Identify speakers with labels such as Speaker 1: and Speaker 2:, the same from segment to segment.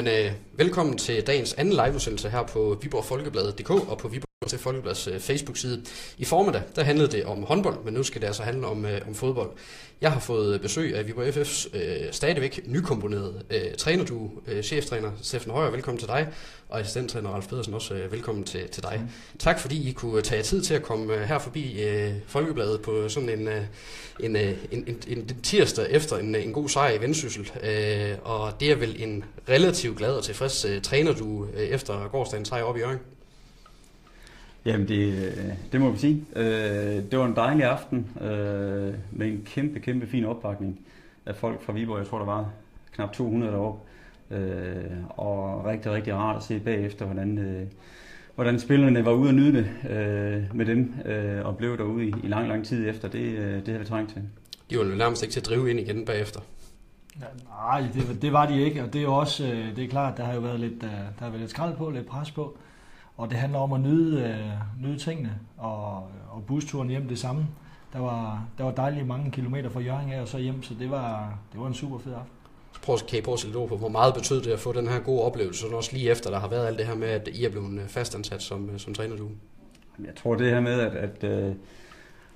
Speaker 1: Jamen, øh, velkommen til dagens anden liveudsendelse her på Viborg Folkebladet.dk og på Viborg til Folkebladets øh, Facebook-side. I formiddag, der handlede det om håndbold, men nu skal det altså handle om, øh, om fodbold. Jeg har fået besøg af Viborg FF's øh, stadigvæk nykomponerede øh, træner, du øh, cheftræner Steffen Højer, velkommen til dig, og assistenttræner Ralf Pedersen også øh, velkommen til, til dig. Mm. Tak fordi I kunne øh, tage tid til at komme øh, her forbi øh, Folkebladet på sådan en, øh, en, øh, en, en, en, en tirsdag efter en, øh, en god sejr i Vendsyssel, øh, og det er vel en relativt glad og tilfreds øh, træner du øh, efter gårdsdagens sejr op i Jørgen.
Speaker 2: Jamen, det, det må vi sige. Øh, det var en dejlig aften øh, med en kæmpe, kæmpe fin opbakning af folk fra Viborg. Jeg tror, der var knap 200 deroppe. Øh, og rigtig, rigtig rart at se bagefter, hvordan, hvordan spillerne var ude og nyde det med dem, og blev derude i, i lang, lang tid efter. Det, det havde vi trængt til.
Speaker 1: De var jo nærmest ikke til at drive ind igen bagefter.
Speaker 3: Ja, nej, det, det var de ikke, og det er jo også, det er klart, der har jo været lidt, der har været lidt skrald på, lidt pres på. Og det handler om at nyde, øh, nyde tingene, og, og busturen hjem det samme. Der var, der var dejligt mange kilometer fra Jørgen af og så hjem, så det var, det var en super fed aften.
Speaker 1: Så prøv, kan I prøve at sætte på, hvor meget betød det at få den her gode oplevelse, og også lige efter, der har været alt det her med, at I er blevet fastansat som, som træner du?
Speaker 2: Jeg tror det her med, at, at øh,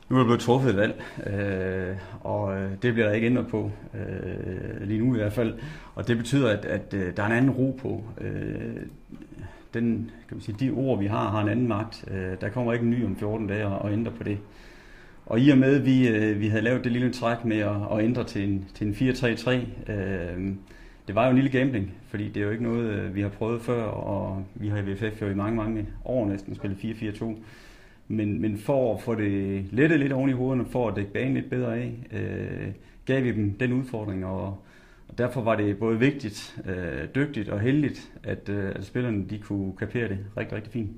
Speaker 2: nu er der blevet truffet et valg, øh, og øh, det bliver der ikke ændret på, øh, lige nu i hvert fald. Og det betyder, at, at øh, der er en anden ro på. Øh, den, kan man sige, de ord, vi har, har en anden magt. Øh, der kommer ikke en ny om 14 dage og, og ændre på det. Og i og med, at vi, øh, vi havde lavet det lille træk med at, at ændre til en, til en 4-3-3, øh, det var jo en lille gambling, fordi det er jo ikke noget, øh, vi har prøvet før, og vi har i VFF jo i mange, mange år næsten spillet 4-4-2. Men, men for at få det lettet lidt oven i hovederne, for at dække banen lidt bedre af, øh, gav vi dem den udfordring, og, og derfor var det både vigtigt, øh, dygtigt og heldigt, at, øh, at spillerne de kunne kapere det rigtig, rigtig fint.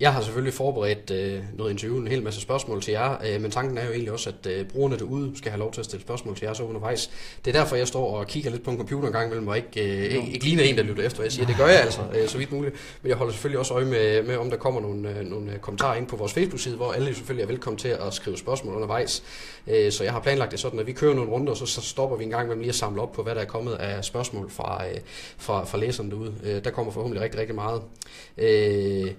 Speaker 1: Jeg har selvfølgelig forberedt øh, noget interview, en hel masse spørgsmål til jer, øh, men tanken er jo egentlig også, at øh, brugerne derude skal have lov til at stille spørgsmål til jer så undervejs. Det er derfor, jeg står og kigger lidt på en computer en gang imellem, og ikke, øh, ikke, ikke ligner en, der lytter efter. Jeg siger, det gør jeg altså, øh, så vidt muligt. Men jeg holder selvfølgelig også øje med, med om der kommer nogle, øh, nogle øh, kommentarer ind på vores Facebook-side, hvor alle selvfølgelig er velkommen til at skrive spørgsmål undervejs. Øh, så jeg har planlagt det sådan, at vi kører nogle runder, og så, så stopper vi en gang med lige at samle op på, hvad der er kommet af spørgsmål fra, øh, fra, fra læserne derude. Øh, der kommer forhåbentlig rigtig, rigtig meget. Øh,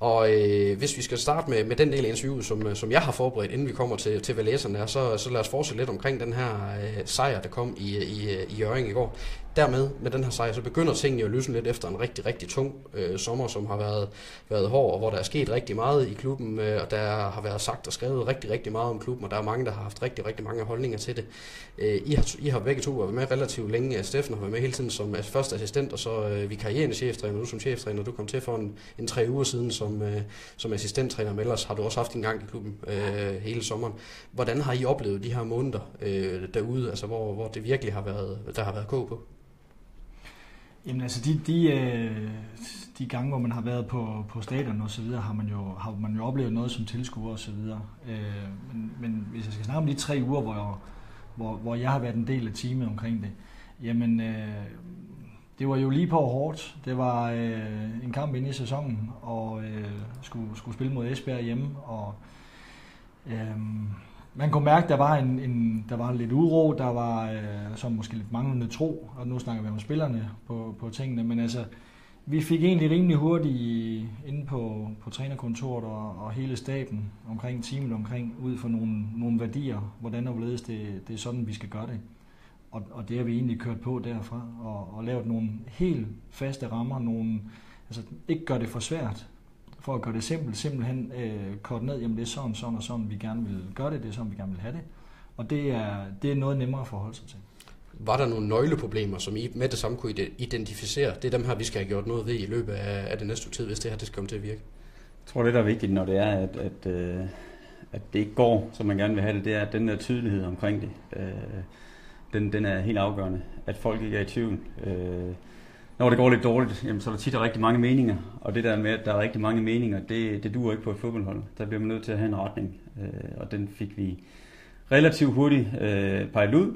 Speaker 1: og øh, hvis vi skal starte med, med den del af interviewet, som, øh, som jeg har forberedt, inden vi kommer til, til hvad læserne er, så, så lad os fortsætte lidt omkring den her øh, sejr, der kom i, i, øh, i Jørgen i går dermed, med den her sejr, så begynder tingene at løsne lidt efter en rigtig, rigtig tung øh, sommer, som har været, været hård, og hvor der er sket rigtig meget i klubben, øh, og der har været sagt og skrevet rigtig, rigtig meget om klubben, og der er mange, der har haft rigtig, rigtig mange holdninger til det. Øh, I, har, I har begge to været med relativt længe. Steffen har været med hele tiden som altså, første assistent, og så øh, vikarierende cheftræner, nu som cheftræner. Du kom til for en, en tre uger siden som, øh, som assistenttræner, men ellers har du også haft en gang i klubben øh, hele sommeren. Hvordan har I oplevet de her måneder øh, derude, altså hvor, hvor det virkelig har været, der har været kog på?
Speaker 3: Jamen altså, de, de, øh, de gange, hvor man har været på, på stadion og så videre, har man jo, har man jo oplevet noget som tilskuer og så videre. Øh, men, men hvis jeg skal snakke om de tre uger, hvor jeg, hvor, hvor jeg har været en del af teamet omkring det, jamen øh, det var jo lige på hårdt. Det var en kamp inde i sæsonen, og skulle, skulle spille mod Esbjerg hjemme, og øh, man kunne mærke, at der var, en, en, der var lidt uro, der var øh, så måske lidt manglende tro, og nu snakker vi om spillerne på, på tingene, men altså, vi fik egentlig rimelig hurtigt inde på, på trænerkontoret og, og hele staben omkring teamet omkring, ud for nogle, nogle værdier, hvordan og hvorledes det, det er sådan, vi skal gøre det. Og, og det har vi egentlig kørt på derfra, og, og lavet nogle helt faste rammer, nogle, altså ikke gør det for svært, for at gøre det simpelt, simpelthen øh, kort ned, jamen det er sådan, sådan og sådan, vi gerne vil gøre det, det er sådan, vi gerne vil have det. Og det er, det er noget nemmere at forholde sig til.
Speaker 1: Var der nogle nøgleproblemer, som I med det samme kunne identificere? Det er dem her, vi skal have gjort noget ved i løbet af, af det næste tid, hvis det her det skal komme til at virke.
Speaker 2: Jeg tror, det der er vigtigt, når det er, at, at, øh, at det ikke går, som man gerne vil have det, det er, at den der tydelighed omkring det, øh, den, den er helt afgørende. At folk ikke er i tvivl. Øh, når det går lidt dårligt, jamen, så er der tit rigtig mange meninger. Og det der med, at der er rigtig mange meninger, det, det duer ikke på et fodboldhold. Der bliver man nødt til at have en retning. Øh, og den fik vi relativt hurtigt øh, peget ud.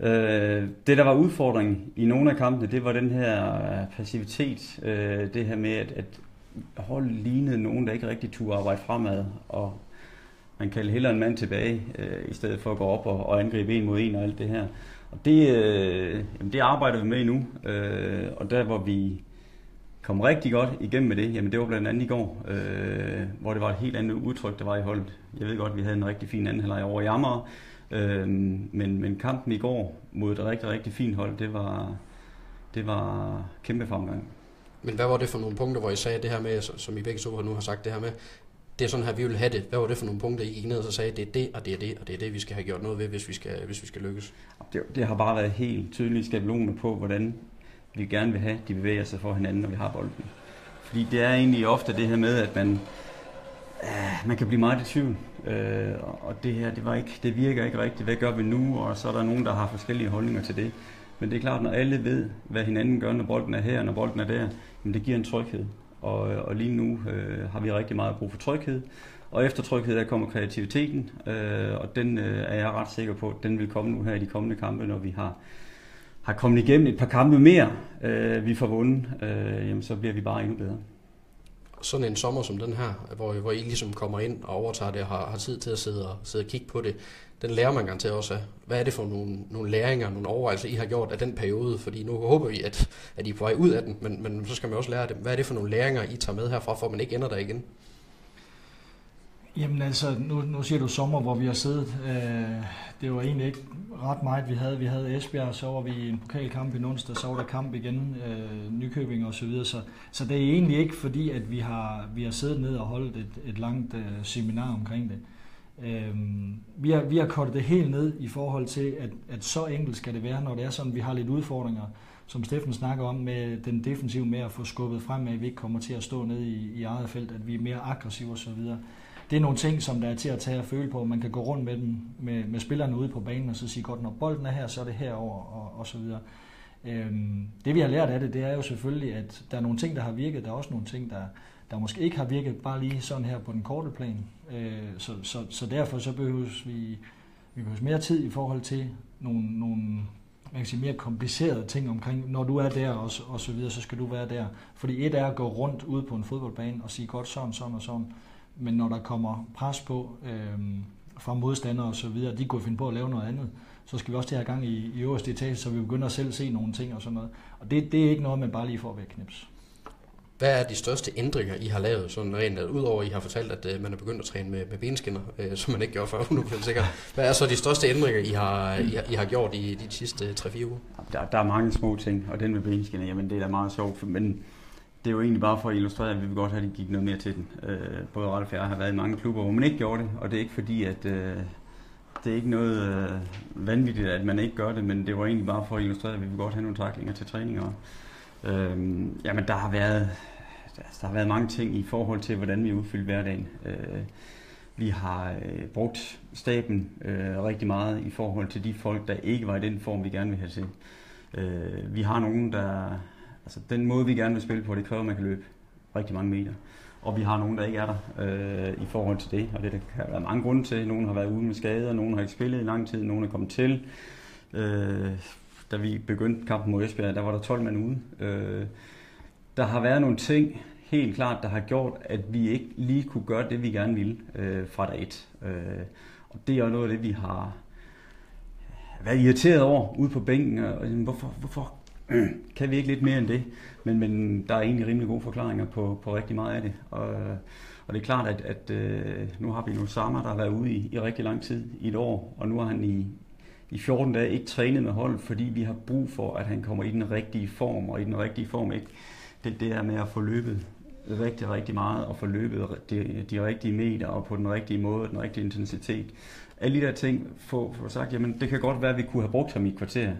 Speaker 2: Øh, det, der var udfordringen i nogle af kampene, det var den her passivitet. Øh, det her med, at, at holdet lignede nogen, der ikke rigtig turde arbejde fremad. Og man kaldte hellere en mand tilbage, øh, i stedet for at gå op og, og angribe en mod en og alt det her. Og det, øh, jamen det arbejder vi med nu, øh, og der hvor vi kom rigtig godt igennem med det, jamen det var blandt andet i går, øh, hvor det var et helt andet udtryk, der var i holdet. Jeg ved godt, at vi havde en rigtig fin anden halvleg over i Amager, øh, men, men kampen i går mod et rigtig, rigtig fint hold, det var, det var kæmpe fremgang.
Speaker 1: Men hvad var det for nogle punkter, hvor I sagde det her med, som I begge to nu har sagt det her med, det er sådan her, vi vil have det. Hvad var det for nogle punkter, I gik ned og sagde, det er det, og det er det, og det er det, vi skal have gjort noget ved, hvis vi skal, hvis vi skal lykkes?
Speaker 2: Det, det har bare været helt tydelige skabeloner på, hvordan vi gerne vil have, de bevæger sig for hinanden, når vi har bolden. Fordi det er egentlig ofte det her med, at man, øh, man kan blive meget i tvivl. Øh, og det her, det, var ikke, det virker ikke rigtigt. Hvad gør vi nu? Og så er der nogen, der har forskellige holdninger til det. Men det er klart, når alle ved, hvad hinanden gør, når bolden er her, og når bolden er der, jamen det giver en tryghed. Og, og lige nu øh, har vi rigtig meget brug for tryghed. Og efter tryghed, der kommer kreativiteten, øh, og den øh, er jeg ret sikker på, den vil komme nu her i de kommende kampe, når vi har, har kommet igennem et par kampe mere, øh, vi får vundet, øh, jamen så bliver vi bare endnu bedre.
Speaker 1: Sådan en sommer som den her, hvor, hvor I ligesom kommer ind og overtager det og har, har tid til at sidde og, sidde og kigge på det, den lærer man garanteret også af. Hvad er det for nogle, nogle læringer, nogle overvejelser, I har gjort af den periode? Fordi nu håber vi, at, at I er på vej ud af den, men, men så skal man også lære det. Hvad er det for nogle læringer, I tager med herfra, for at man ikke ender der igen?
Speaker 3: Jamen altså, nu, nu siger du sommer, hvor vi har siddet. Øh, det var egentlig ikke ret meget, vi havde. Vi havde Esbjerg, så var vi i en pokalkamp i onsdag, så var der kamp igen, øh, Nykøbing og så videre. Så, så det er egentlig ikke fordi, at vi har, vi har siddet ned og holdt et, et langt øh, seminar omkring det. Øh, Øhm, vi, har, vi har kortet det helt ned i forhold til, at, at så enkelt skal det være, når det er sådan, at vi har lidt udfordringer, som Steffen snakker om, med den defensive med at få skubbet frem, at vi ikke kommer til at stå ned i, i eget felt, at vi er mere aggressive osv. Det er nogle ting, som der er til at tage og føle på. Man kan gå rundt med, dem, med, med spillerne ude på banen og så sige, godt, når bolden er her, så er det herover og, og så videre. Øhm, det vi har lært af det, det er jo selvfølgelig, at der er nogle ting, der har virket. Der er også nogle ting, der, der måske ikke har virket bare lige sådan her på den korte plan. Øh, så, så, så derfor så behøves vi, vi behøves mere tid i forhold til nogle, nogle man kan sige, mere komplicerede ting omkring, når du er der og, og så videre, så skal du være der. Fordi et er at gå rundt ude på en fodboldbane og sige godt sådan, sådan og sådan, men når der kommer pres på øh, fra modstandere og så videre, de kunne finde på at lave noget andet, så skal vi også til at have gang i, i øverste etage, så vi begynder at selv se nogle ting og sådan noget. Og det, det er ikke noget, man bare lige får ved knips.
Speaker 1: Hvad er de største ændringer, I har lavet, sådan rent, at udover at I har fortalt, at uh, man er begyndt at træne med, med benskinner, uh, som man ikke gjorde før 100% sikkert. Hvad er så de største ændringer, I har, I har, I har gjort i de sidste 3-4 uger?
Speaker 2: Der, der er mange små ting, og den med benskinner, jamen det er da meget sjovt, men det er jo egentlig bare for at illustrere, at vi vil godt have, at de gik noget mere til den. Uh, både Ralf og jeg har været i mange klubber, hvor man ikke gjorde det, og det er ikke fordi, at uh, det er ikke noget uh, vanvittigt, at man ikke gør det, men det var egentlig bare for at illustrere, at vi vil godt have nogle taklinger til træninger. Øhm, jamen der har været der har været mange ting i forhold til, hvordan vi udfylder hverdagen. Øh, vi har øh, brugt staben øh, rigtig meget i forhold til de folk, der ikke var i den form, vi gerne vil have til. Øh, vi har nogen, der... Altså, den måde, vi gerne vil spille på, det kræver, at man kan løbe rigtig mange meter. Og vi har nogen, der ikke er der øh, i forhold til det, og det der kan være mange grunde til. Nogen har været ude med skader, nogen har ikke spillet i lang tid, nogen er kommet til. Øh, da vi begyndte kampen mod Esbjerg, der var der 12 mand ude. Øh, der har været nogle ting, helt klart, der har gjort, at vi ikke lige kunne gøre det, vi gerne ville øh, fra dag 1. Øh, og det er noget af det, vi har været irriteret over ude på bænken. Og, hvorfor, hvorfor øh, kan vi ikke lidt mere end det? Men, men der er egentlig rimelig gode forklaringer på, på rigtig meget af det. Og, og det er klart, at, at øh, nu har vi nu Sama, der har været ude i, i rigtig lang tid, i et år, og nu har han i, i 14 dage ikke trænet med hold, fordi vi har brug for, at han kommer i den rigtige form, og i den rigtige form ikke det, det er med at få løbet rigtig, rigtig meget og få løbet de, de rigtige meter og på den rigtige måde, den rigtige intensitet. Alle de der ting, få, få sagt, jamen det kan godt være, at vi kunne have brugt ham i et kvarter,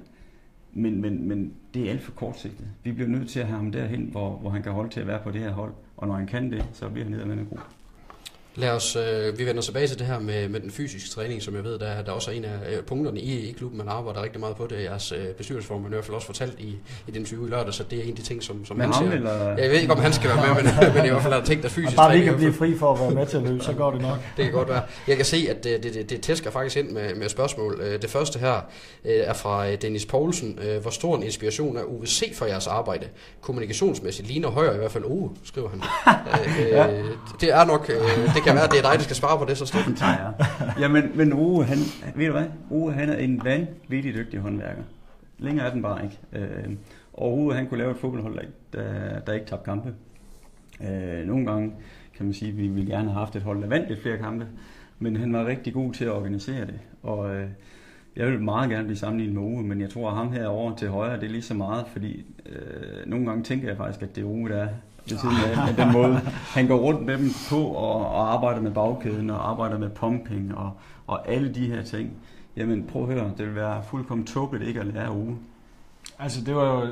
Speaker 2: men, men, men det er alt for kortsigtet. Vi bliver nødt til at have ham derhen, hvor, hvor han kan holde til at være på det her hold, og når han kan det, så bliver han ned god.
Speaker 1: Lad os, øh, vi vender tilbage til det her med, med den fysiske træning, som jeg ved, der, der også er en af øh, punkterne i, i klubben. Man arbejder rigtig meget på det. Jeres øh, bestyrelsesform, i hvert fald også fortalt i, i den 20 lørdag, så det er en af de ting, som, som
Speaker 2: han
Speaker 1: ser.
Speaker 2: Eller?
Speaker 1: Jeg ved ikke, om han skal være med, men, men i hvert fald er der ting, der fysisk
Speaker 3: Bare vi kan blive fri for at være med til at løbe, så går det nok.
Speaker 1: det kan godt være. Jeg kan se, at det, det, det, det tæsker faktisk ind med, med spørgsmål. Øh, det første her øh, er fra Dennis Poulsen. Hvor stor en inspiration er UVC for jeres arbejde? Kommunikationsmæssigt ligner højere i hvert fald. Uh, skriver han. ja. Det er nok, det det kan være, at det er dig, der skal svare på det, så Steffen.
Speaker 2: Nej, ja. ja men, men Ove, han, ved du hvad? Ove, han er en vanvittig dygtig håndværker. Længere er den bare ikke. Øh, og Ove, han kunne lave et fodboldhold, der, der ikke tabte kampe. Øh, nogle gange kan man sige, at vi ville gerne have haft et hold, der vandt lidt flere kampe, men han var rigtig god til at organisere det. Og øh, jeg vil meget gerne blive sammenlignet med Ove, men jeg tror, at ham herovre til højre, det er lige så meget, fordi øh, nogle gange tænker jeg faktisk, at det er Ove, der er ved siden af, af den måde. Han går rundt med dem på og, og arbejder med bagkæden og arbejder med pumping og, og alle de her ting. Jamen prøv at høre, det vil være fuldkommen tåbeligt ikke at lære Ove.
Speaker 3: Altså, det var jo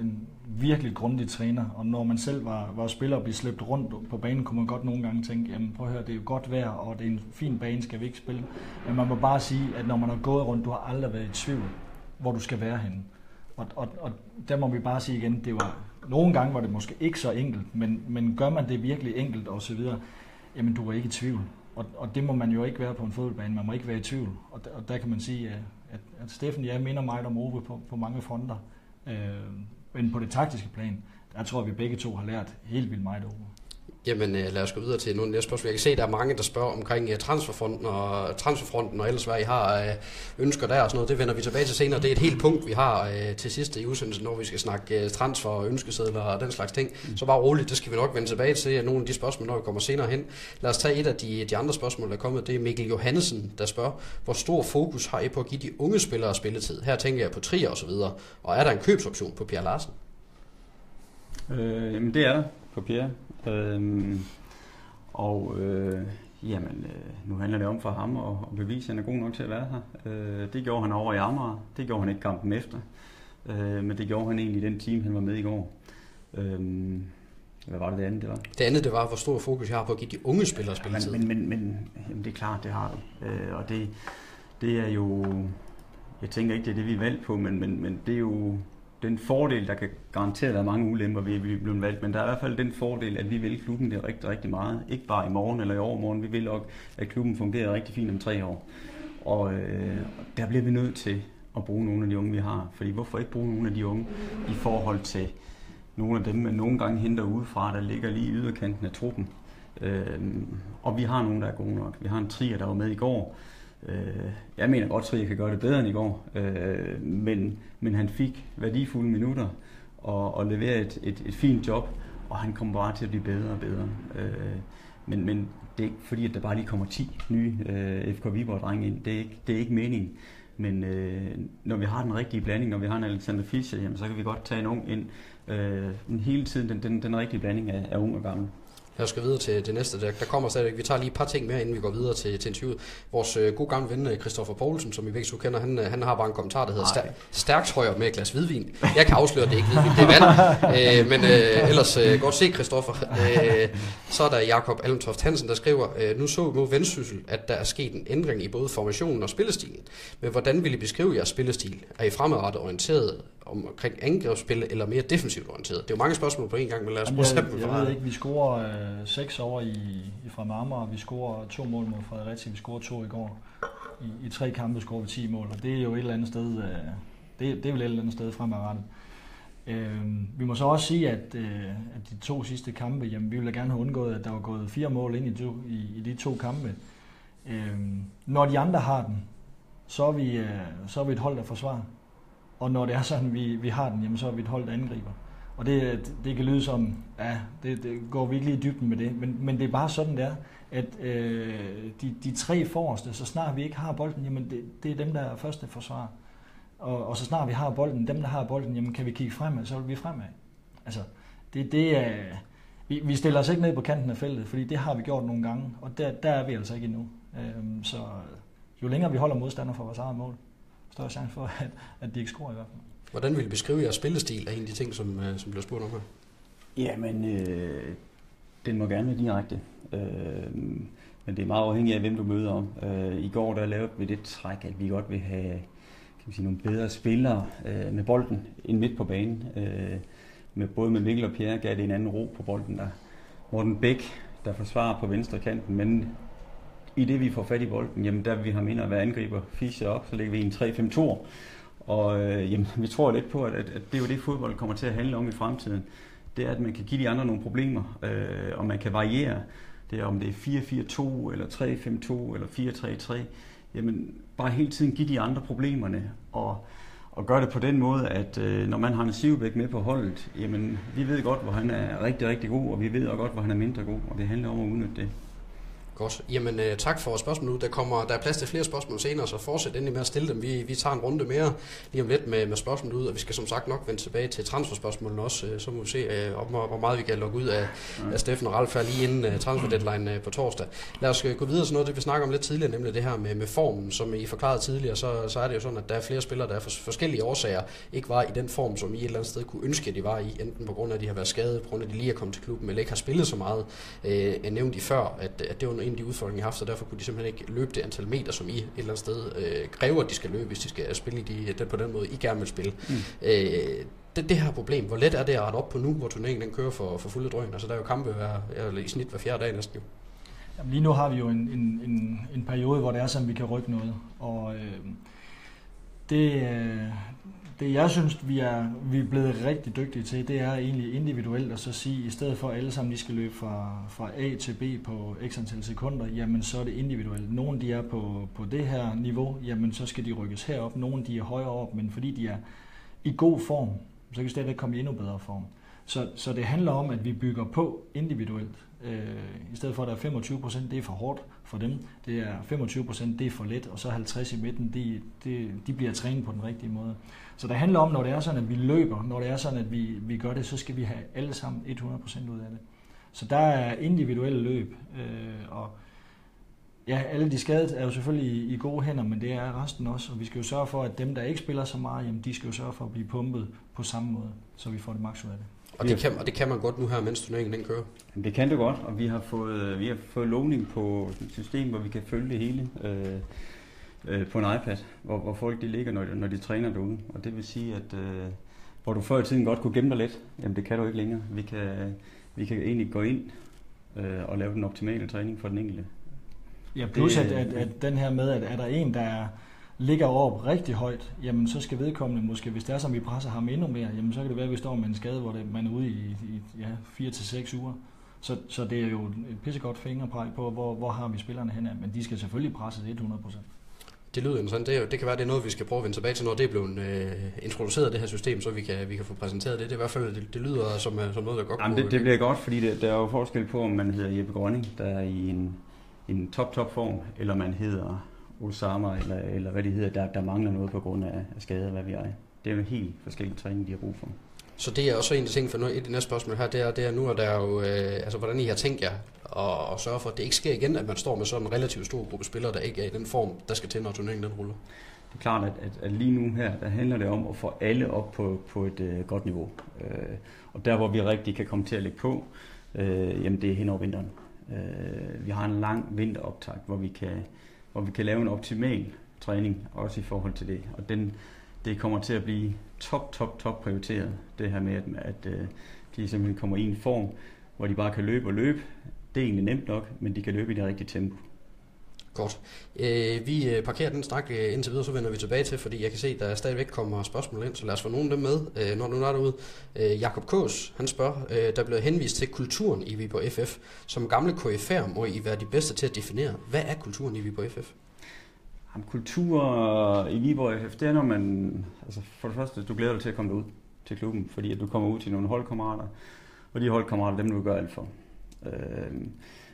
Speaker 3: en virkelig grundig træner, og når man selv var, var spiller og blev slæbt rundt på banen, kunne man godt nogle gange tænke, jamen prøv at høre, det er jo godt vejr, og det er en fin bane, skal vi ikke spille? Men man må bare sige, at når man har gået rundt, du har aldrig været i tvivl, hvor du skal være henne. Og, og, og der må vi bare sige igen, det var, nogle gange var det måske ikke så enkelt, men, men gør man det virkelig enkelt og så videre, jamen du er ikke i tvivl. Og, og det må man jo ikke være på en fodboldbane, man må ikke være i tvivl. Og der, og der kan man sige, at, at Steffen, jeg minder mig om Ove på, på mange fronter. Øh, men på det taktiske plan, der tror jeg, vi begge to har lært helt vildt meget over.
Speaker 1: Jamen øh, lad os gå videre til nogle næste spørgsmål. Jeg kan se, at der er mange, der spørger omkring uh, transferfronten og transferfronten og ellers hvad I har uh, ønsker der og sådan noget. Det vender vi tilbage til senere. Det er et helt punkt, vi har uh, til sidst i udsendelsen, når vi skal snakke uh, transfer og ønskesedler og den slags ting. Mm. Så bare roligt, det skal vi nok vende tilbage til nogle af de spørgsmål, når vi kommer senere hen. Lad os tage et af de, de andre spørgsmål, der er kommet. Det er Mikkel Johannesen, der spørger, hvor stor fokus har I på at give de unge spillere spilletid? Her tænker jeg på trier og så videre. Og er der en købsoption på Pierre Larsen?
Speaker 2: Øh, jamen det er der på Pierre. Øhm, og øh, jamen, øh, nu handler det om for ham at, at bevise, at han er god nok til at være her. Øh, det gjorde han over i Amager. Det gjorde han ikke kampen efter. Øh, men det gjorde han egentlig i den team, han var med i går. Øh, hvad var det det andet, det var?
Speaker 1: Det andet, det var, hvor stor fokus jeg har på at give de unge spillere spilletid.
Speaker 2: Ja, men, men, men jamen, det er klart, det har du. Øh, og det, det er jo... Jeg tænker ikke, det er det, vi er valgt på, men, men, men det er jo den fordel, der kan garantere, at mange ulemper ved, at vi bliver valgt, men der er i hvert fald den fordel, at vi vil klubben det rigtig, rigtig meget. Ikke bare i morgen eller i overmorgen, vi vil også, at klubben fungerer rigtig fint om tre år. Og øh, der bliver vi nødt til at bruge nogle af de unge, vi har. Fordi hvorfor ikke bruge nogle af de unge i forhold til nogle af dem, man nogle gange henter udefra, der ligger lige i yderkanten af truppen. Øh, og vi har nogen, der er gode nok. Vi har en trier, der var med i går, Øh, jeg mener godt, at jeg kan gøre det bedre end i går, øh, men, men han fik værdifulde minutter og, og leverede et, et, et fint job, og han kommer bare til at blive bedre og bedre. Øh, men, men det er ikke fordi, at der bare lige kommer 10 nye øh, FK Viborg-drenge ind. Det er, ikke, det er ikke meningen. Men øh, når vi har den rigtige blanding, når vi har en Alexander Fischer, jamen, så kan vi godt tage en ung ind. Øh, hele tiden den, den, den rigtige blanding af, af ung og gammel.
Speaker 1: Jeg skal videre til det næste. Der, der kommer stadigvæk. Vi tager lige et par ting mere, inden vi går videre til, til interviewet. Vores øh, gode gamle ven, øh, Christoffer Poulsen, som I begge to kender, han, øh, han har bare en kommentar, der hedder stær, stærkt højere med et glas hvidvin. Jeg kan afsløre, at det ikke hvidvin, det er vand. øh, men øh, ellers øh, godt se, Christoffer. Øh, så er der Jakob Allentoft Hansen, der skriver, øh, nu så vi mod Vendsyssel, at der er sket en ændring i både formationen og spillestilen. Men hvordan vil I beskrive jeres spillestil? Er I fremadrettet orienteret omkring angrebsspil eller mere defensivt orienteret? Det er jo mange spørgsmål på en gang, men lad os prøve
Speaker 3: at Jeg, jeg ved ikke, vi scorer øh, seks over i, i fra Marmar, vi scorer to mål mod Fredericia, vi scorer to i går. I, i tre kampe scorer vi 10 mål, og det er jo et eller andet sted, øh, det, det er vel et eller andet sted fremadrettet. Øh, vi må så også sige, at, øh, at de to sidste kampe, jamen, vi ville gerne have undgået, at der var gået fire mål ind i, i, i de to kampe. Øh, når de andre har den, så er vi, øh, så er vi et hold, der forsvarer. Og når det er sådan, vi, vi har den, jamen, så er vi et hold, der angriber. Og det, det kan lyde som, ja, det, det går virkelig i dybden med det, men, men det er bare sådan, det er, at øh, de, de tre forreste, så snart vi ikke har bolden, jamen det, det er dem, der er første forsvar. Og, og så snart vi har bolden, dem der har bolden, jamen kan vi kigge fremad, så vil vi fremad. Altså, det, det er, vi, vi stiller os ikke ned på kanten af feltet, fordi det har vi gjort nogle gange, og der, der er vi altså ikke endnu. Øhm, så jo længere vi holder modstander for vores eget mål, større chance for, at, at de ikke scorer i hvert fald.
Speaker 1: Hvordan vil I beskrive jeres spillestil af en af de ting, som, øh, som bliver spurgt om her?
Speaker 2: Jamen, øh, den må gerne være direkte. Øh, men det er meget afhængigt af, hvem du møder om. Øh, I går der lavede vi det træk, at vi godt vil have kan man sige, nogle bedre spillere øh, med bolden end midt på banen. Øh, med, både med Mikkel og Pierre gav det en anden ro på bolden. Der. Morten Bæk, der forsvarer på venstre kanten, men i det vi får fat i bolden, jamen der vi har mindre at være angriber, Fischer op, så ligger vi i en 3-5-2. Og øh, jamen, vi tror lidt på, at, at, at det er jo det, fodbold kommer til at handle om i fremtiden. Det er, at man kan give de andre nogle problemer, øh, og man kan variere. det er om det er 4-4-2, eller 3-5-2, eller 4-3-3, jamen bare hele tiden give de andre problemerne, og, og gøre det på den måde, at øh, når man har en Sivbæk med på holdet, jamen vi ved godt, hvor han er rigtig, rigtig god, og vi ved også godt, hvor han er mindre god, og det handler om at udnytte det.
Speaker 1: Godt. Jamen øh, tak for spørgsmålet. Der, kommer, der er plads til flere spørgsmål senere, så fortsæt endelig med at stille dem. Vi, vi tager en runde mere lige om lidt med, med spørgsmålet ud, og vi skal som sagt nok vende tilbage til transferspørgsmålene også. Øh, så må vi se, øh, om, hvor meget vi kan lukke ud af, af Steffen og Ralf her lige inden øh, transfer deadline øh, på torsdag. Lad os øh, gå videre til noget, det vi snakker om lidt tidligere, nemlig det her med, med formen. Som I forklarede tidligere, så, så er det jo sådan, at der er flere spillere, der er for forskellige årsager ikke var i den form, som I et eller andet sted kunne ønske, at de var i, enten på grund af, at de har været skadet, på grund af, at de lige er kommet til klubben, eller ikke har spillet så meget. Øh, jeg nævnte I før, at, at det var en af de udfordringer, I har haft, så derfor kunne de simpelthen ikke løbe det antal meter, som I et eller andet sted øh, kræver, at de skal løbe, hvis de skal spille i de, den, på den måde, I gerne vil spille. Mm. Øh, det, det her problem, hvor let er det at rette op på nu, hvor turneringen den kører for, for fulde drøn? Altså der er jo kampe hver, eller i snit hver fjerde dag næsten jo.
Speaker 3: Jamen, lige nu har vi jo en, en, en, en periode, hvor det er sådan, vi kan rykke noget. Og øh, det, øh, det jeg synes, vi er, vi er blevet rigtig dygtige til, det er egentlig individuelt at så sige, i stedet for at alle sammen de skal løbe fra, fra A til B på x antal sekunder, jamen så er det individuelt. Nogle de er på, på det her niveau, jamen så skal de rykkes herop. Nogle de er højere op, men fordi de er i god form, så kan de stadigvæk komme i endnu bedre form. Så, så det handler om, at vi bygger på individuelt. Øh, I stedet for, at der er 25 procent, det er for hårdt for dem. Det er 25 procent, det er for let, og så 50 i midten, de, de, de bliver trænet på den rigtige måde. Så det handler om, når det er sådan, at vi løber, når det er sådan, at vi, vi gør det, så skal vi have alle sammen 100 procent ud af det. Så der er individuelle løb, øh, og ja, alle de skadede er jo selvfølgelig i, i gode hænder, men det er resten også, og vi skal jo sørge for, at dem, der ikke spiller så meget, jamen, de skal jo sørge for at blive pumpet på samme måde, så vi får det maks ud af det.
Speaker 1: Og det, kan, og det kan man godt nu her, mens turneringen den kører?
Speaker 2: Det kan det godt, og vi har fået, vi har fået lovning på et system, hvor vi kan følge det hele øh, øh, på en iPad, hvor, hvor folk de ligger, når, når de træner derude. Og det vil sige, at øh, hvor du før i tiden godt kunne gemme dig lidt, jamen det kan du ikke længere. Vi kan, vi kan egentlig gå ind øh, og lave den optimale træning for den enkelte.
Speaker 3: Ja, plus det, at, at, at den her med, at er der en, der er ligger op rigtig højt, jamen så skal vedkommende måske, hvis det er som vi presser ham endnu mere, jamen så kan det være, at vi står med en skade, hvor det, man er ude i, i ja, 4 til seks uger. Så, så det er jo et pissegodt fingerpræg på, hvor, hvor har vi spillerne hen men de skal selvfølgelig presses 100%.
Speaker 1: Det lyder sådan. Det, det kan være, det er noget, vi skal prøve at vende tilbage til, når det er blevet øh, introduceret, det her system, så vi kan, vi kan få præsenteret det. Det er i hvert fald, det, det lyder som, øh, som noget, der godt
Speaker 2: Jamen, det, det bliver godt, fordi det, der er jo forskel på, om man hedder Jeppe Grønning, der er i en, en top-top form, eller man hedder Osama, eller, eller hvad de hedder, der, der mangler noget på grund af, af skader, hvad vi er. Det er jo helt forskellige træning, de har brug for.
Speaker 1: Så det er også en af de ting for noget, i det næste spørgsmål her, det er, det er nu, at der er jo, øh, altså hvordan I har tænkt jer at, at sørge for, at det ikke sker igen, at man står med sådan en relativt stor gruppe spillere, der ikke er i den form, der skal til, når turneringen den ruller.
Speaker 2: Det er klart, at, at, at lige nu her, der handler det om at få alle op på, på et øh, godt niveau. Øh, og der, hvor vi rigtig kan komme til at lægge på, øh, jamen det er hen over vinteren. Øh, vi har en lang vinteroptag, hvor vi kan hvor vi kan lave en optimal træning, også i forhold til det. Og den, det kommer til at blive top, top, top prioriteret, det her med, at, at øh, de simpelthen kommer i en form, hvor de bare kan løbe og løbe. Det er egentlig nemt nok, men de kan løbe i det rigtige tempo.
Speaker 1: Godt. Øh, vi øh, parkerer den snak øh, indtil videre, så vender vi tilbage til, fordi jeg kan se, at der stadigvæk kommer spørgsmål ind, så lad os få nogle af dem med, øh, når du er derude. Øh, Jakob Kås, han spørger, øh, der blev henvist til kulturen i Viborg FF. Som gamle KFR må I være de bedste til at definere, hvad er kulturen i Viborg FF?
Speaker 2: Jamen, kultur i Viborg FF, det er når man, altså for det første, du glæder dig til at komme ud til klubben, fordi at du kommer ud til nogle holdkammerater, og de holdkammerater, dem du gør alt for. Øh,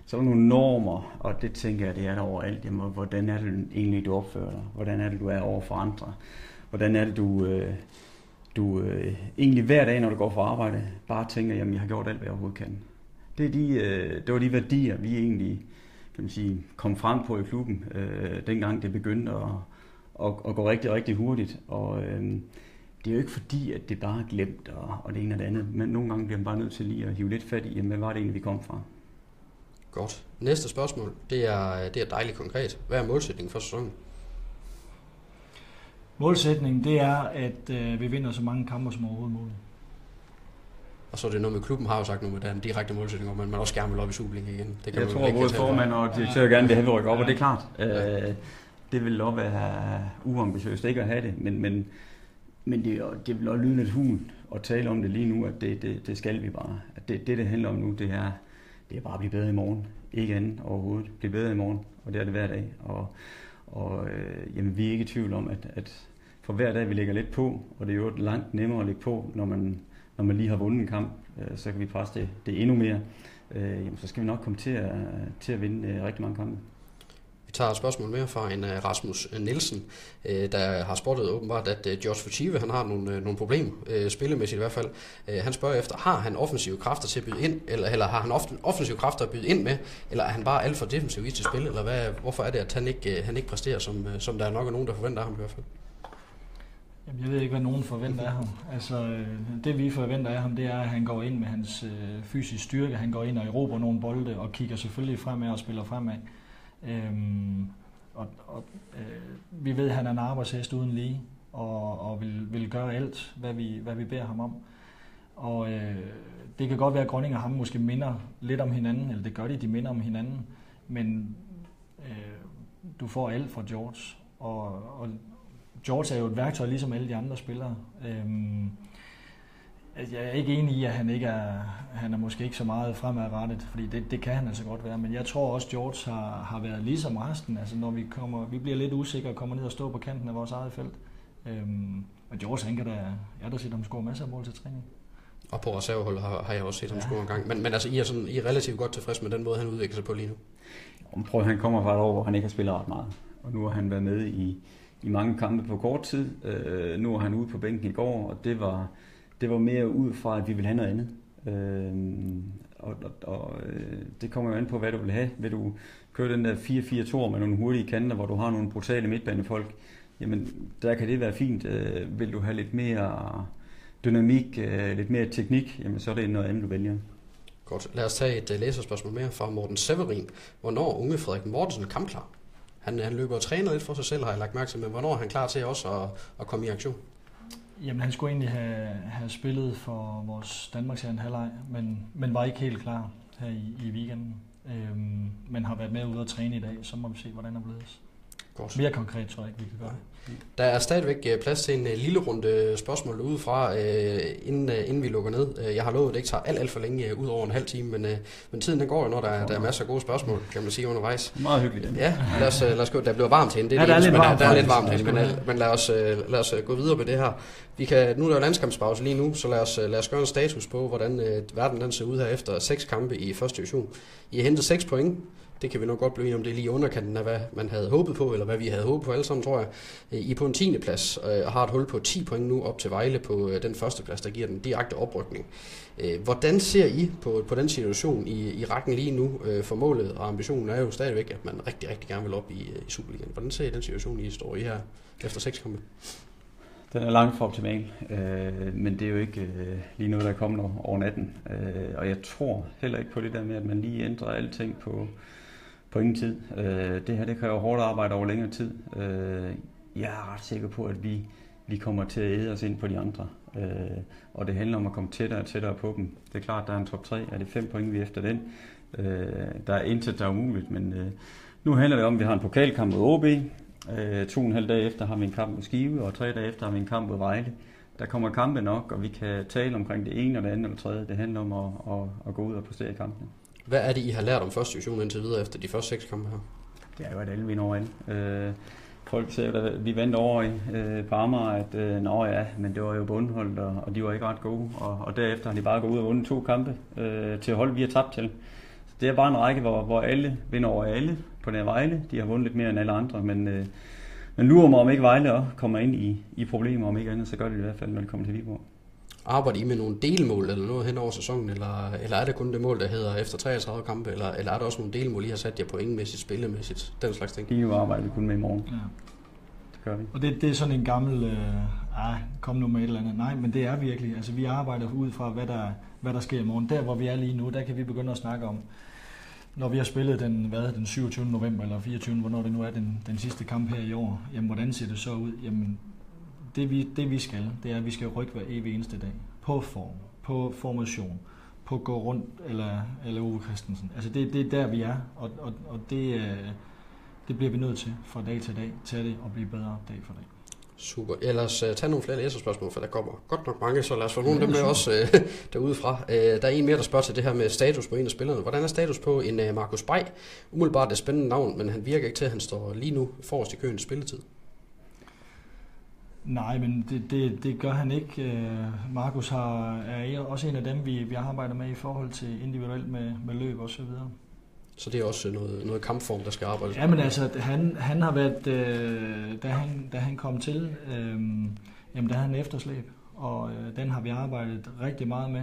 Speaker 2: så er der nogle normer, og det tænker jeg, det er der overalt. Jamen, hvordan er det egentlig, du opfører dig? Hvordan er det, du er over for andre? Hvordan er det, du, øh, du øh, egentlig hver dag, når du går for arbejde, bare tænker, jamen jeg har gjort alt, hvad jeg overhovedet kan. Det, er de, øh, det var de værdier, vi egentlig kan man sige, kom frem på i klubben, øh, dengang det begyndte at, at, at gå rigtig, rigtig hurtigt. Og øh, det er jo ikke fordi, at det bare er glemt og, og det ene og det andet, men nogle gange bliver man bare nødt til lige at hive lidt fat i, jamen, hvad var det egentlig, vi kom fra?
Speaker 1: Godt. Næste spørgsmål, det er, det er dejligt konkret. Hvad er målsætningen for sæsonen?
Speaker 3: Målsætningen, det er, at øh, vi vinder så mange kampe som overhovedet muligt.
Speaker 1: Og så er det noget med, klubben har jo sagt noget med, den direkte målsætning, om at man også gerne vil op i Superliga igen.
Speaker 2: Det kan jeg tror, både formand og direktør ja. gerne vil have rykke op, ja. og det er klart. Ja. Øh, det vil også være uambitiøst ikke at have det, men, men, men det, det vil også lyde lidt hul at tale om det lige nu, at det, det, det skal vi bare. At det, det, det handler om nu, det er, det er bare at blive bedre i morgen. ikke andet overhovedet. Blive bedre i morgen, og det er det hver dag. Og, og øh, jamen, vi er ikke i tvivl om, at, at for hver dag vi lægger lidt på, og det er jo langt nemmere at lægge på, når man, når man lige har vundet en kamp, øh, så kan vi presse det, det endnu mere. Øh, jamen, så skal vi nok komme til at, til at vinde øh, rigtig mange kampe.
Speaker 1: Vi tager et spørgsmål mere fra en uh, Rasmus øh, Nielsen, uh, der har spottet åbenbart, at uh, George Fuchive, han har nogle, uh, nogle problemer, uh, spillemæssigt i hvert fald. Uh, han spørger efter, har han offensive kræfter til at byde ind, eller, eller har han ofte offensive kræfter at byde ind med, eller er han bare alt for defensiv i til spil, eller hvad, hvorfor er det, at han ikke, uh, han ikke præsterer, som, uh, som der er nok er nogen, der forventer af ham i hvert fald?
Speaker 3: Jamen, jeg ved ikke, hvad nogen forventer af ham. Altså, det vi forventer af ham, det er, at han går ind med hans øh, fysiske styrke. Han går ind og erobrer nogle bolde og kigger selvfølgelig fremad og spiller fremad. Øhm, og, og, øh, vi ved, at han er en arbejdshest uden lige, og, og vil, vil gøre alt, hvad vi, hvad vi beder ham om. Og øh, det kan godt være, at Grønning og ham måske minder lidt om hinanden, eller det gør de, de minder om hinanden, men øh, du får alt fra George, og, og George er jo et værktøj, ligesom alle de andre spillere. Øhm, jeg er ikke enig i, at han ikke er, han er måske ikke så meget fremadrettet, fordi det, det kan han altså godt være, men jeg tror også, George har, har været ligesom resten, altså når vi kommer, vi bliver lidt usikre og kommer ned og står på kanten af vores eget felt. Øhm, og George, han kan da, jeg har da set ham score masser af mål til træning.
Speaker 1: Og på reservehold har, har jeg også set ham ja. score en gang. Men, men altså, I er, sådan, I er relativt godt tilfreds med den måde, han udvikler sig på lige nu?
Speaker 2: Prøv, han kommer fra et år, hvor han ikke har spillet ret meget. Og nu har han været med i, i mange kampe på kort tid. Øh, nu er han ude på bænken i går, og det var, det var mere ud fra, at vi vil have noget andet. Øh, og og, og øh, det kommer jo an på, hvad du vil have. Vil du køre den der 4-4-2 med nogle hurtige kanter, hvor du har nogle brutale midtbanefolk, jamen der kan det være fint. Øh, vil du have lidt mere dynamik, øh, lidt mere teknik, jamen så er det noget andet, du vælger.
Speaker 1: Godt. Lad os tage et uh, læserspørgsmål mere fra Morten Severin. Hvornår unge Frederik Mortensen kampklar? Han, han løber og træner lidt for sig selv, har jeg lagt mærke til, men hvornår er han klar til også at, at komme i aktion?
Speaker 3: Jamen, han skulle egentlig have, have spillet for vores Danmarks en halvleg, men, men var ikke helt klar her i, i weekenden. Øhm, men har været med ude og træne i dag, så må vi se, hvordan det bliver. Godt. Mere konkret tror jeg ikke, vi kan gøre.
Speaker 1: Der er stadigvæk øh, plads til en øh, lille runde spørgsmål udefra, øh, inden, inden vi lukker ned. Jeg har lovet, at det ikke tager alt, alt for længe, ud over en halv time, men, men tiden den går jo, når der, der er masser af gode spørgsmål, kan man sige undervejs.
Speaker 2: Meget hyggeligt.
Speaker 1: Ja, lad os, lad os gå. Der bliver varmt hen.
Speaker 3: Det er, ja, der er lidt varmt,
Speaker 1: der er lidt varmt hen, men, men lad, os, lad os gå videre med det her. Vi kan, nu er der jo landskampspause lige nu, så lad os, lad os gøre en status på, hvordan verden den ser ud her efter seks kampe i første division. I har hentet seks point, det kan vi nok godt blive om det er lige underkanten af, hvad man havde håbet på, eller hvad vi havde håbet på alle sammen, tror jeg. I på en 10. plads og har et hul på 10 point nu op til Vejle på øh, den første plads, der giver den direkte oprykning. Øh, hvordan ser I på, på den situation i, i rækken lige nu? For målet og ambitionen er jo stadigvæk, at man rigtig, rigtig gerne vil op i, i Superligaen. Hvordan ser I den situation, I står i her efter 6 kampe?
Speaker 2: Den er langt fra optimal, øh, men det er jo ikke øh, lige noget, der kommer over natten. Øh, og jeg tror heller ikke på det der med, at man lige ændrer alting på, på ingen tid. Øh, det her det kræver hårdt arbejde over længere tid. Øh, jeg er ret sikker på, at vi, vi kommer til at æde os ind på de andre. Øh, og det handler om at komme tættere og tættere på dem. Det er klart, der er en top 3. Er det fem point, vi efter den? Øh, der er intet, der er umuligt, men øh, nu handler det om, at vi har en pokalkamp mod OB. Øh, to og en halv dag efter har vi en kamp mod Skive, og tre dage efter har vi en kamp mod Vejle. Der kommer kampe nok, og vi kan tale omkring det ene, og det andet eller tredje. Det handler om at, at, at gå ud og præstere i kampene.
Speaker 1: Hvad er det, I har lært om første division indtil videre efter de første seks kampe her?
Speaker 2: Det er jo, at alle vinder over alle. Øh, folk siger, at vi vandt over i øh, på at øh, nå ja, men det var jo bundholdt, og, og de var ikke ret gode. Og, og derefter har de bare gået ud og vundet to kampe øh, til hold, vi har tabt til. Så det er bare en række, hvor, hvor alle vinder over alle på den Vejle. De har vundet lidt mere end alle andre, men, øh, men lurer mig, om ikke Vejle også kommer ind i, i problemer, om ikke andet, så gør det i hvert fald, når det kommer til Viborg.
Speaker 1: Arbejder I med nogle delmål eller noget hen over sæsonen, eller, eller er det kun det mål, der hedder efter 33 kampe, eller, eller er der også nogle delmål, I har sat jer pointmæssigt, spillemæssigt, den slags ting?
Speaker 2: De jo arbejder kun med i morgen. Ja.
Speaker 3: Det gør vi. Og det, det er sådan en gammel, øh, ah, kom nu med et eller andet. Nej, men det er virkelig. Altså, vi arbejder ud fra, hvad der, hvad der sker i morgen. Der, hvor vi er lige nu, der kan vi begynde at snakke om, når vi har spillet den, hvad, den 27. november eller 24. hvornår det nu er den, den sidste kamp her i år, jamen hvordan ser det så ud? Jamen det vi, det vi skal, det er, at vi skal rykke hver evig eneste dag. På form, på formation, på gå rundt, eller, eller Ove Christensen. Altså det, det er der, vi er, og, og, og det, øh, det bliver vi nødt til fra dag til dag, til det og blive bedre dag for dag.
Speaker 1: Super. Os uh, tage nogle flere læserspørgsmål, for der kommer godt nok mange, så lad os få nogle af dem med også uh, derudefra. Uh, der er en mere, der spørger til det her med status på en af spillerne. Hvordan er status på en uh, Markus Bay? Umiddelbart er et spændende navn, men han virker ikke til, at han står lige nu forrest i køen i spilletid.
Speaker 3: Nej, men det, det, det gør han ikke. Markus har, er også en af dem, vi, vi arbejder med i forhold til individuelt med, med løb og så videre.
Speaker 1: Så det er også noget, noget kampform, der skal arbejdes
Speaker 3: Ja, men altså, han, han har været, øh, da, han, da han kom til, øh, jamen der havde han efterslæb, og øh, den har vi arbejdet rigtig meget med.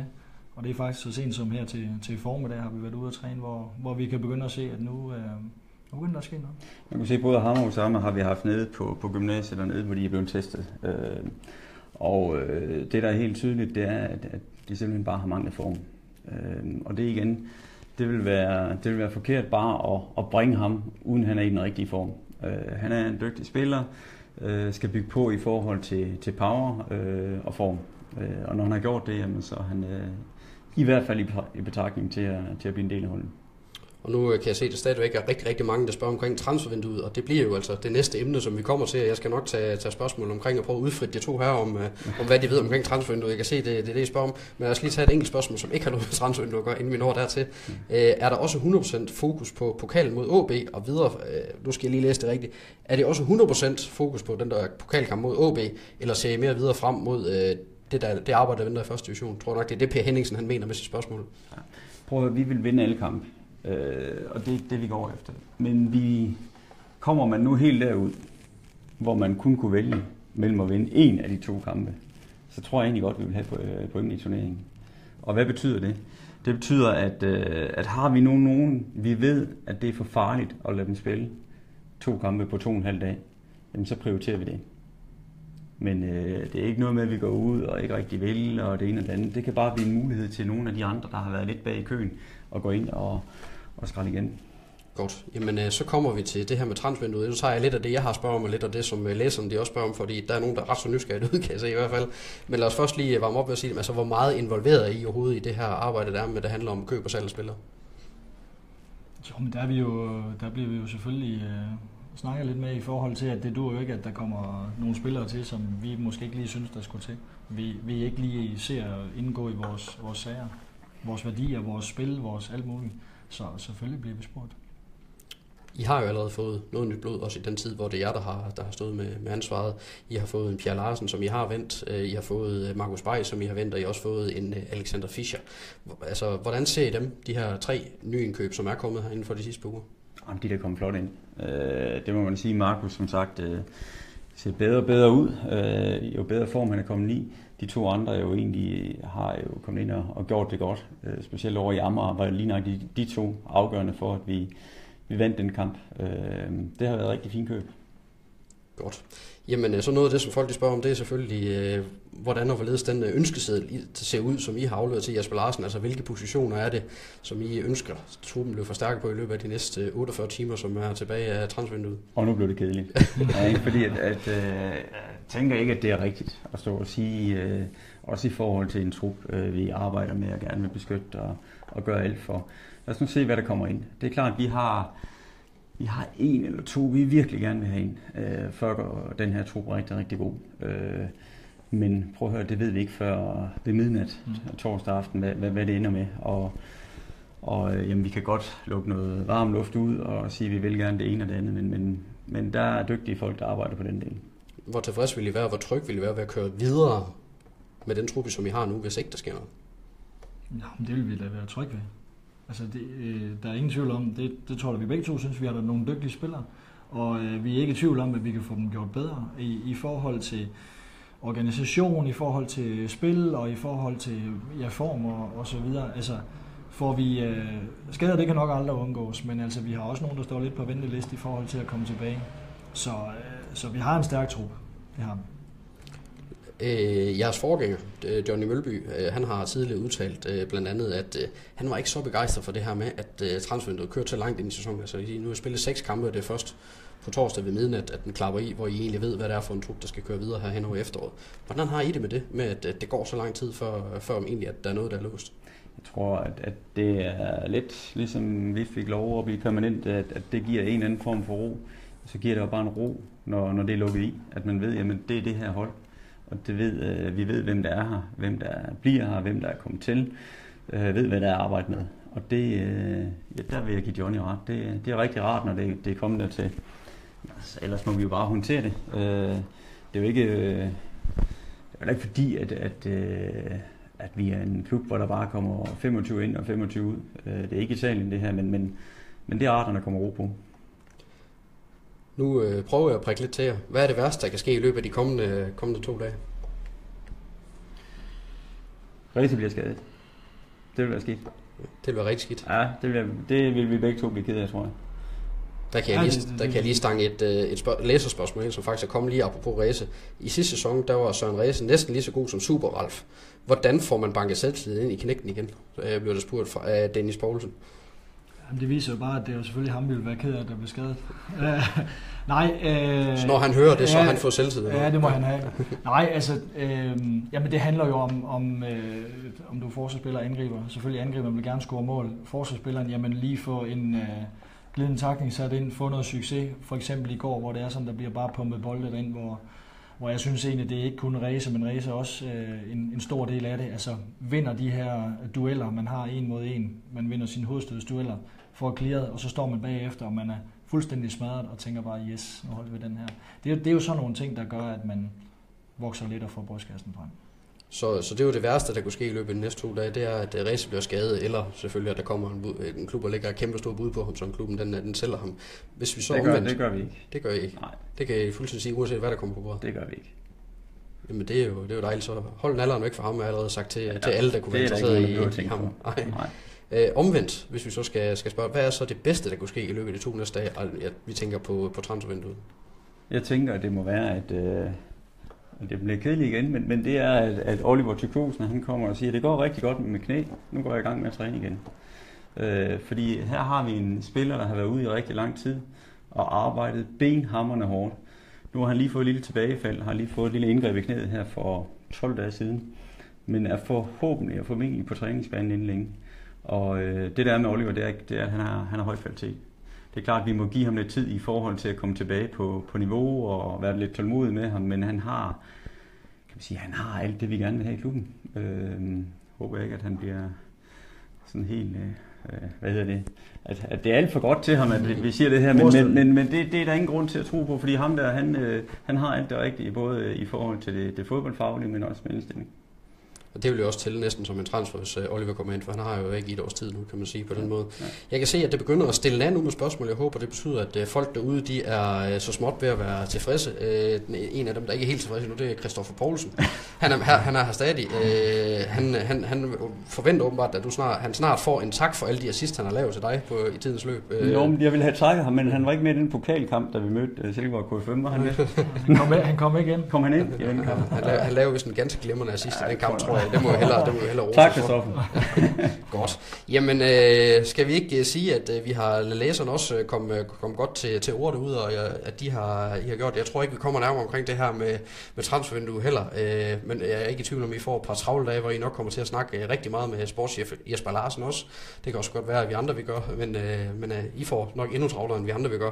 Speaker 3: Og det er faktisk så sent som her til, til formiddag har vi været ude at træne, hvor, hvor vi kan begynde at se, at nu, øh, nu begynder der at ske noget.
Speaker 2: Man kan se, både ham og Osama har vi haft nede på, på gymnasiet dernede, hvor de er blevet testet. Øh, og øh, det, der er helt tydeligt, det er, at, at de simpelthen bare har manglet form. Øh, og det igen, det vil være, det vil være forkert bare at, at bringe ham, uden han er i den rigtige form. Øh, han er en dygtig spiller, øh, skal bygge på i forhold til, til power øh, og form. Øh, og når han har gjort det, jamen, så er han øh, i hvert fald i, i betragtning til at, til at blive en del af holdet.
Speaker 1: Og nu øh, kan jeg se, at der stadigvæk er rigtig, rigtig mange, der spørger omkring transfervinduet, og det bliver jo altså det næste emne, som vi kommer til. Jeg skal nok tage, tage spørgsmål omkring og prøve at udfritte de to her om, øh, om hvad de ved omkring transfervinduet. Jeg kan se, det, det er det, I spørger om. Men jeg os lige tage et enkelt spørgsmål, som ikke har noget med transfervinduet at gøre, inden vi når dertil. Øh, er der også 100% fokus på pokalen mod OB og videre? Øh, nu skal jeg lige læse det rigtigt. Er det også 100% fokus på den der pokalkamp mod OB, eller ser I mere videre frem mod øh, det, der, det arbejde, der venter i første division? Jeg tror nok, det er det, Per Henningsen han mener med sit spørgsmål. Ja.
Speaker 2: Prøv at vi vil vinde alle kampe. Øh, og det er det, vi går efter. Men vi kommer man nu helt derud, hvor man kun kunne vælge mellem at vinde en af de to kampe, så tror jeg egentlig godt, vi vil have øh, point i turneringen. Og hvad betyder det? Det betyder, at, øh, at har vi nu nogen, vi ved, at det er for farligt at lade dem spille to kampe på to og en halv dag, jamen så prioriterer vi det. Men øh, det er ikke noget med, at vi går ud og ikke rigtig vil, og det ene og det andet. Det kan bare blive en mulighed til nogle af de andre, der har været lidt bag i køen, at gå ind og, og skrælle igen.
Speaker 1: Godt. Jamen, øh, så kommer vi til det her med transvinduet. Nu tager jeg lidt af det, jeg har spørget om, og lidt af det, som øh, læserne de også spørger om, fordi der er nogen, der er ret så nysgerrige ud, kan jeg se i hvert fald. Men lad os først lige varme op ved at sige, altså, hvor meget involveret er I overhovedet i det her arbejde, der er med, det handler om køb og salg af spillere?
Speaker 3: Jo, men der, er vi jo, der bliver vi jo selvfølgelig øh, snakket lidt med i forhold til, at det dur jo ikke, at der kommer nogle spillere til, som vi måske ikke lige synes, der skulle til. Vi, vi ikke lige ser indgå i vores, vores sager, vores værdier, vores spil, vores alt muligt. Så selvfølgelig bliver vi spurgt.
Speaker 1: I har jo allerede fået noget nyt blod, også i den tid, hvor det er jer, der har, der har stået med, med ansvaret. I har fået en Pierre Larsen, som I har vendt. Øh, I har fået øh, Markus Bay, som I har vendt, og I har også fået en øh, Alexander Fischer. Altså, hvordan ser I dem, de her tre nye indkøb, som er kommet her inden for de sidste par uger?
Speaker 2: Jamen, de der kommet flot ind. Det må man sige. Markus, som sagt, ser bedre og bedre ud. Jo bedre form han er kommet i de to andre jo egentlig har jo kommet ind og, og gjort det godt. Øh, specielt over i Amager var lige nok de, de to afgørende for, at vi, vi vandt den kamp. Øh, det har været rigtig fint køb.
Speaker 1: Godt. Jamen, øh, så noget af det, som folk de spørger om, det er selvfølgelig, øh, hvordan og hvorledes den ønskeseddel ser ud, som I har afleveret til Jasper Larsen. Altså, hvilke positioner er det, som I ønsker, at truppen bliver forstærket på i løbet af de næste 48 timer, som er tilbage af transvinduet?
Speaker 2: Og nu blev det kedeligt. ja, ikke fordi, at, at øh, tænker ikke, at det er rigtigt at stå og sige, øh, også i forhold til en trup, øh, vi arbejder med og gerne vil beskytte og, og gøre alt for. Lad os nu se, hvad der kommer ind. Det er klart, at vi har vi har en eller to, vi virkelig gerne vil have en, øh, for at gøre den her trup rigtig, rigtig god. Øh, men prøv at høre, det ved vi ikke før ved midnat mm. torsdag aften, hvad, hvad, hvad det ender med. Og, og øh, jamen, vi kan godt lukke noget varm luft ud og sige, at vi vil gerne det ene og det andet, men, men, men der er dygtige folk, der arbejder på den del.
Speaker 1: Hvor tilfreds vil I være, hvor tryg vil I være ved at køre videre med den truppe, som I har nu, hvis ikke der sker noget?
Speaker 3: Ja, det vil vi da være trygge ved. Altså, det, øh, der er ingen tvivl om, det, det tror jeg, vi begge to synes, vi har der nogle dygtige spillere, og øh, vi er ikke i tvivl om, at vi kan få dem gjort bedre i, i forhold til organisation, i forhold til spil og i forhold til ja, form og, og så videre. Altså, får vi øh, skader, det kan nok aldrig undgås, men altså, vi har også nogen, der står lidt på venteliste i forhold til at komme tilbage. Så, øh, så vi har en stærk trup. Det har vi.
Speaker 1: Øh, jeres forgænger, øh, Johnny Mølby, øh, han har tidligere udtalt øh, blandt andet, at øh, han var ikke så begejstret for det her med, at øh, transfervinduet kører til langt ind i sæsonen. Altså, nu har spillet seks kampe, og det er først på torsdag ved midnat, at den klapper i, hvor I egentlig ved, hvad det er for en trup, der skal køre videre her hen over efteråret. Hvordan har I det med det, med at, at det går så lang tid, før, før egentlig, at der er noget, der er låst?
Speaker 2: Jeg tror, at, at det er lidt ligesom vi fik lov at blive permanent, at, at det giver en eller anden form for ro så giver det jo bare en ro, når, når det er lukket i, at man ved, jamen det er det her hold, og det ved, øh, vi ved, hvem der er her, hvem der bliver her, hvem der er kommet til, øh, ved, hvad der er arbejdet med. Og det, øh, ja, der vil jeg give Johnny ret. Det, det er rigtig rart, når det, det er kommet dertil. Altså, ellers må vi jo bare håndtere det. Øh, det er jo ikke, øh, det er jo ikke fordi, at, at, øh, at vi er en klub, hvor der bare kommer 25 ind og 25 ud. Øh, det er ikke Italien det her, men, men, men det er arterne, der kommer ro på.
Speaker 1: Nu øh, prøver jeg at prikke lidt til jer. Hvad er det værste, der kan ske i løbet af de kommende, kommende to dage?
Speaker 2: Rigtig bliver skadet. Det vil være skidt.
Speaker 1: Det vil være rigtig skidt.
Speaker 2: Ja, det vil, det vil vi begge to blive ked af, tror jeg.
Speaker 1: Der kan jeg lige, der kan jeg lige stange et, øh, et spørg- læserspørgsmål ind, som faktisk er kommet lige apropos race. I sidste sæson, der var Søren Race næsten lige så god som Super Ralf. Hvordan får man banket selvtillid ind i knægten igen? Jeg blev der spurgt fra af Dennis Poulsen.
Speaker 3: Jamen, det viser jo bare, at det er jo selvfølgelig ham, vi vil være ked af, der blev skadet. Nej. Øh,
Speaker 1: så når han hører det, så
Speaker 3: ja,
Speaker 1: han fået selvtillid.
Speaker 3: Ja, det må han have. Nej, altså, øh, jamen det handler jo om, om, øh, om du er forsvarsspiller og angriber. Selvfølgelig angriber, vil gerne score mål. Forsvarsspilleren, jamen lige få en øh, glidende takning sat ind, få noget succes. For eksempel i går, hvor det er sådan, der bliver bare pumpet bolde ind, hvor, hvor jeg synes egentlig, det er ikke kun race, men race er også øh, en, en stor del af det. Altså vinder de her dueller, man har en mod en, man vinder sine hovedstødsdueller, får clearet, og så står man bagefter, og man er fuldstændig smadret og tænker bare, yes, nu holder vi den her. Det er, det er jo sådan nogle ting, der gør, at man vokser lidt og får brystkassen frem.
Speaker 1: Så, så det er jo det værste, der kunne ske i løbet af de næste to dage, det er, at øh, Race bliver skadet, eller selvfølgelig, at der kommer en, bud, en klub, og lægger et kæmpe stort bud på ham, så klubben den, den sælger ham. Hvis vi så
Speaker 2: det, gør,
Speaker 1: omvendt,
Speaker 2: det gør vi ikke.
Speaker 1: Det gør I ikke?
Speaker 2: Nej.
Speaker 1: Det kan I fuldstændig sige, uanset hvad der kommer på bordet?
Speaker 2: Det gør vi ikke.
Speaker 1: Jamen det er jo, det er jo dejligt, så hold alderen væk for ham, er allerede sagt til, ja, til alle, der kunne være interesseret i, i ham.
Speaker 2: Nej. Nej.
Speaker 1: Øh, omvendt, hvis vi så skal, skal spørge, hvad er så det bedste, der kunne ske i løbet af de to næste dage? Ja, vi tænker på, på transfervinduet.
Speaker 2: Jeg tænker, at det må være, at, øh, at det bliver kedeligt igen, men, men det er, at, at Oliver Tykosen, han kommer og siger, at det går rigtig godt med knæ. Nu går jeg i gang med at træne igen. Øh, fordi her har vi en spiller, der har været ude i rigtig lang tid og arbejdet benhammerne hårdt. Nu har han lige fået et lille tilbagefald, har lige fået et lille indgreb i knæet her for 12 dage siden, men er forhåbentlig og formentlig på træningsbanen inden længe. Og øh, det der med Oliver, det er, det er at han har, han har høj kvalitet. Det er klart, at vi må give ham lidt tid i forhold til at komme tilbage på, på niveau og være lidt tålmodig med ham, men han har, kan man sige, han har alt det, vi gerne vil have i klubben. Øh, håber ikke, at han bliver sådan helt, øh, øh, hvad hedder det, at, at det er alt for godt til ham, at vi siger det her, men, men, men, men det, det er der ingen grund til at tro på, fordi ham der, han, øh, han har alt det rigtige, både øh, i forhold til det, det fodboldfaglige, men også med indstilling.
Speaker 1: Og det vil jo også tælle næsten som en transfer, hvis Oliver kommer ind, for han har jo ikke et års tid nu, kan man sige på den måde. Jeg kan se, at det begynder at stille af nu med spørgsmål. Jeg håber, det betyder, at folk derude, de er så småt ved at være tilfredse. En af dem, der ikke er helt tilfredse nu, det er Christoffer Poulsen. Han er her, han er her stadig. Han, han, han forventer åbenbart, at du snart, han snart får en tak for alle de assist, han har lavet til dig på, i tidens løb.
Speaker 2: Jo, men jeg ville have takket ham, men han var ikke med i den pokalkamp, da vi mødte Silkeborg KFM. Var han, med?
Speaker 3: han, kom, han kom ikke ind.
Speaker 2: Kom han ind? Ja,
Speaker 1: han, lavede, han lavede vist en ganske glimrende assist ja, i den kamp, tror jeg. Det må jeg hellere, det må jeg hellere
Speaker 2: Tak, Christoffer.
Speaker 1: godt. Jamen, øh, skal vi ikke uh, sige, at uh, vi har læserne også uh, kommet kom godt til, til ordet ud, og at de har, I har gjort. Jeg tror ikke, vi kommer nærmere omkring det her med, med transfervindue heller, uh, men jeg er ikke i tvivl om, I får et par travle dage, hvor I nok kommer til at snakke rigtig meget med sportschef Jesper Larsen også. Det kan også godt være, at vi andre vi gør, men, uh, men uh, I får nok endnu travlere, end vi andre vi gør.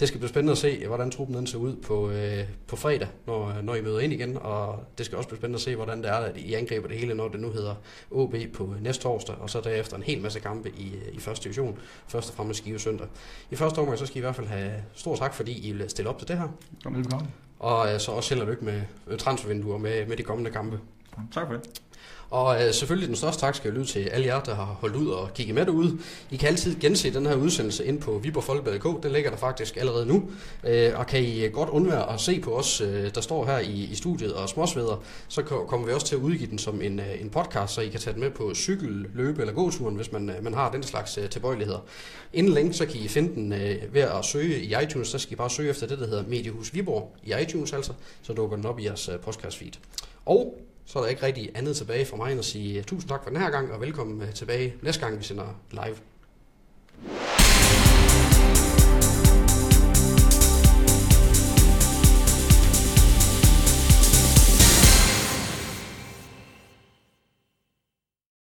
Speaker 1: Det skal blive spændende at se, hvordan truppen den ser ud på, uh, på fredag, når, når I møder ind igen, og det skal også blive spændende at se, hvordan det er, at I angriber det hele, når det nu hedder OB på næste torsdag, og så derefter en hel masse kampe i, i første division, først og fremmest Skive søndag. I første omgang, så skal I i hvert fald have stor tak, fordi I vil stille op til det her.
Speaker 3: Velkommen.
Speaker 1: Og så også held og lykke med transfervinduer med, med de kommende kampe.
Speaker 2: Tak for det.
Speaker 1: Og øh, selvfølgelig den største tak skal jeg lyde til alle jer, der har holdt ud og kigget med derude. I kan altid gense den her udsendelse ind på Viborg Folkebladet.dk. Den ligger der faktisk allerede nu. Øh, og kan I øh, godt undvære at se på os, øh, der står her i, i studiet og småsveder, så kommer vi også til at udgive den som en, øh, en podcast, så I kan tage den med på cykel, løbe eller gåturen, hvis man, øh, man har den slags øh, tilbøjeligheder. Inden længe, så kan I finde den øh, ved at søge i iTunes. Så skal I bare søge efter det, der hedder Mediehus Viborg i iTunes altså. Så dukker den op i jeres øh, podcast feed. Og så er der ikke rigtig andet tilbage for mig end at sige tusind tak for den her gang, og velkommen øh, tilbage næste gang, vi sender live.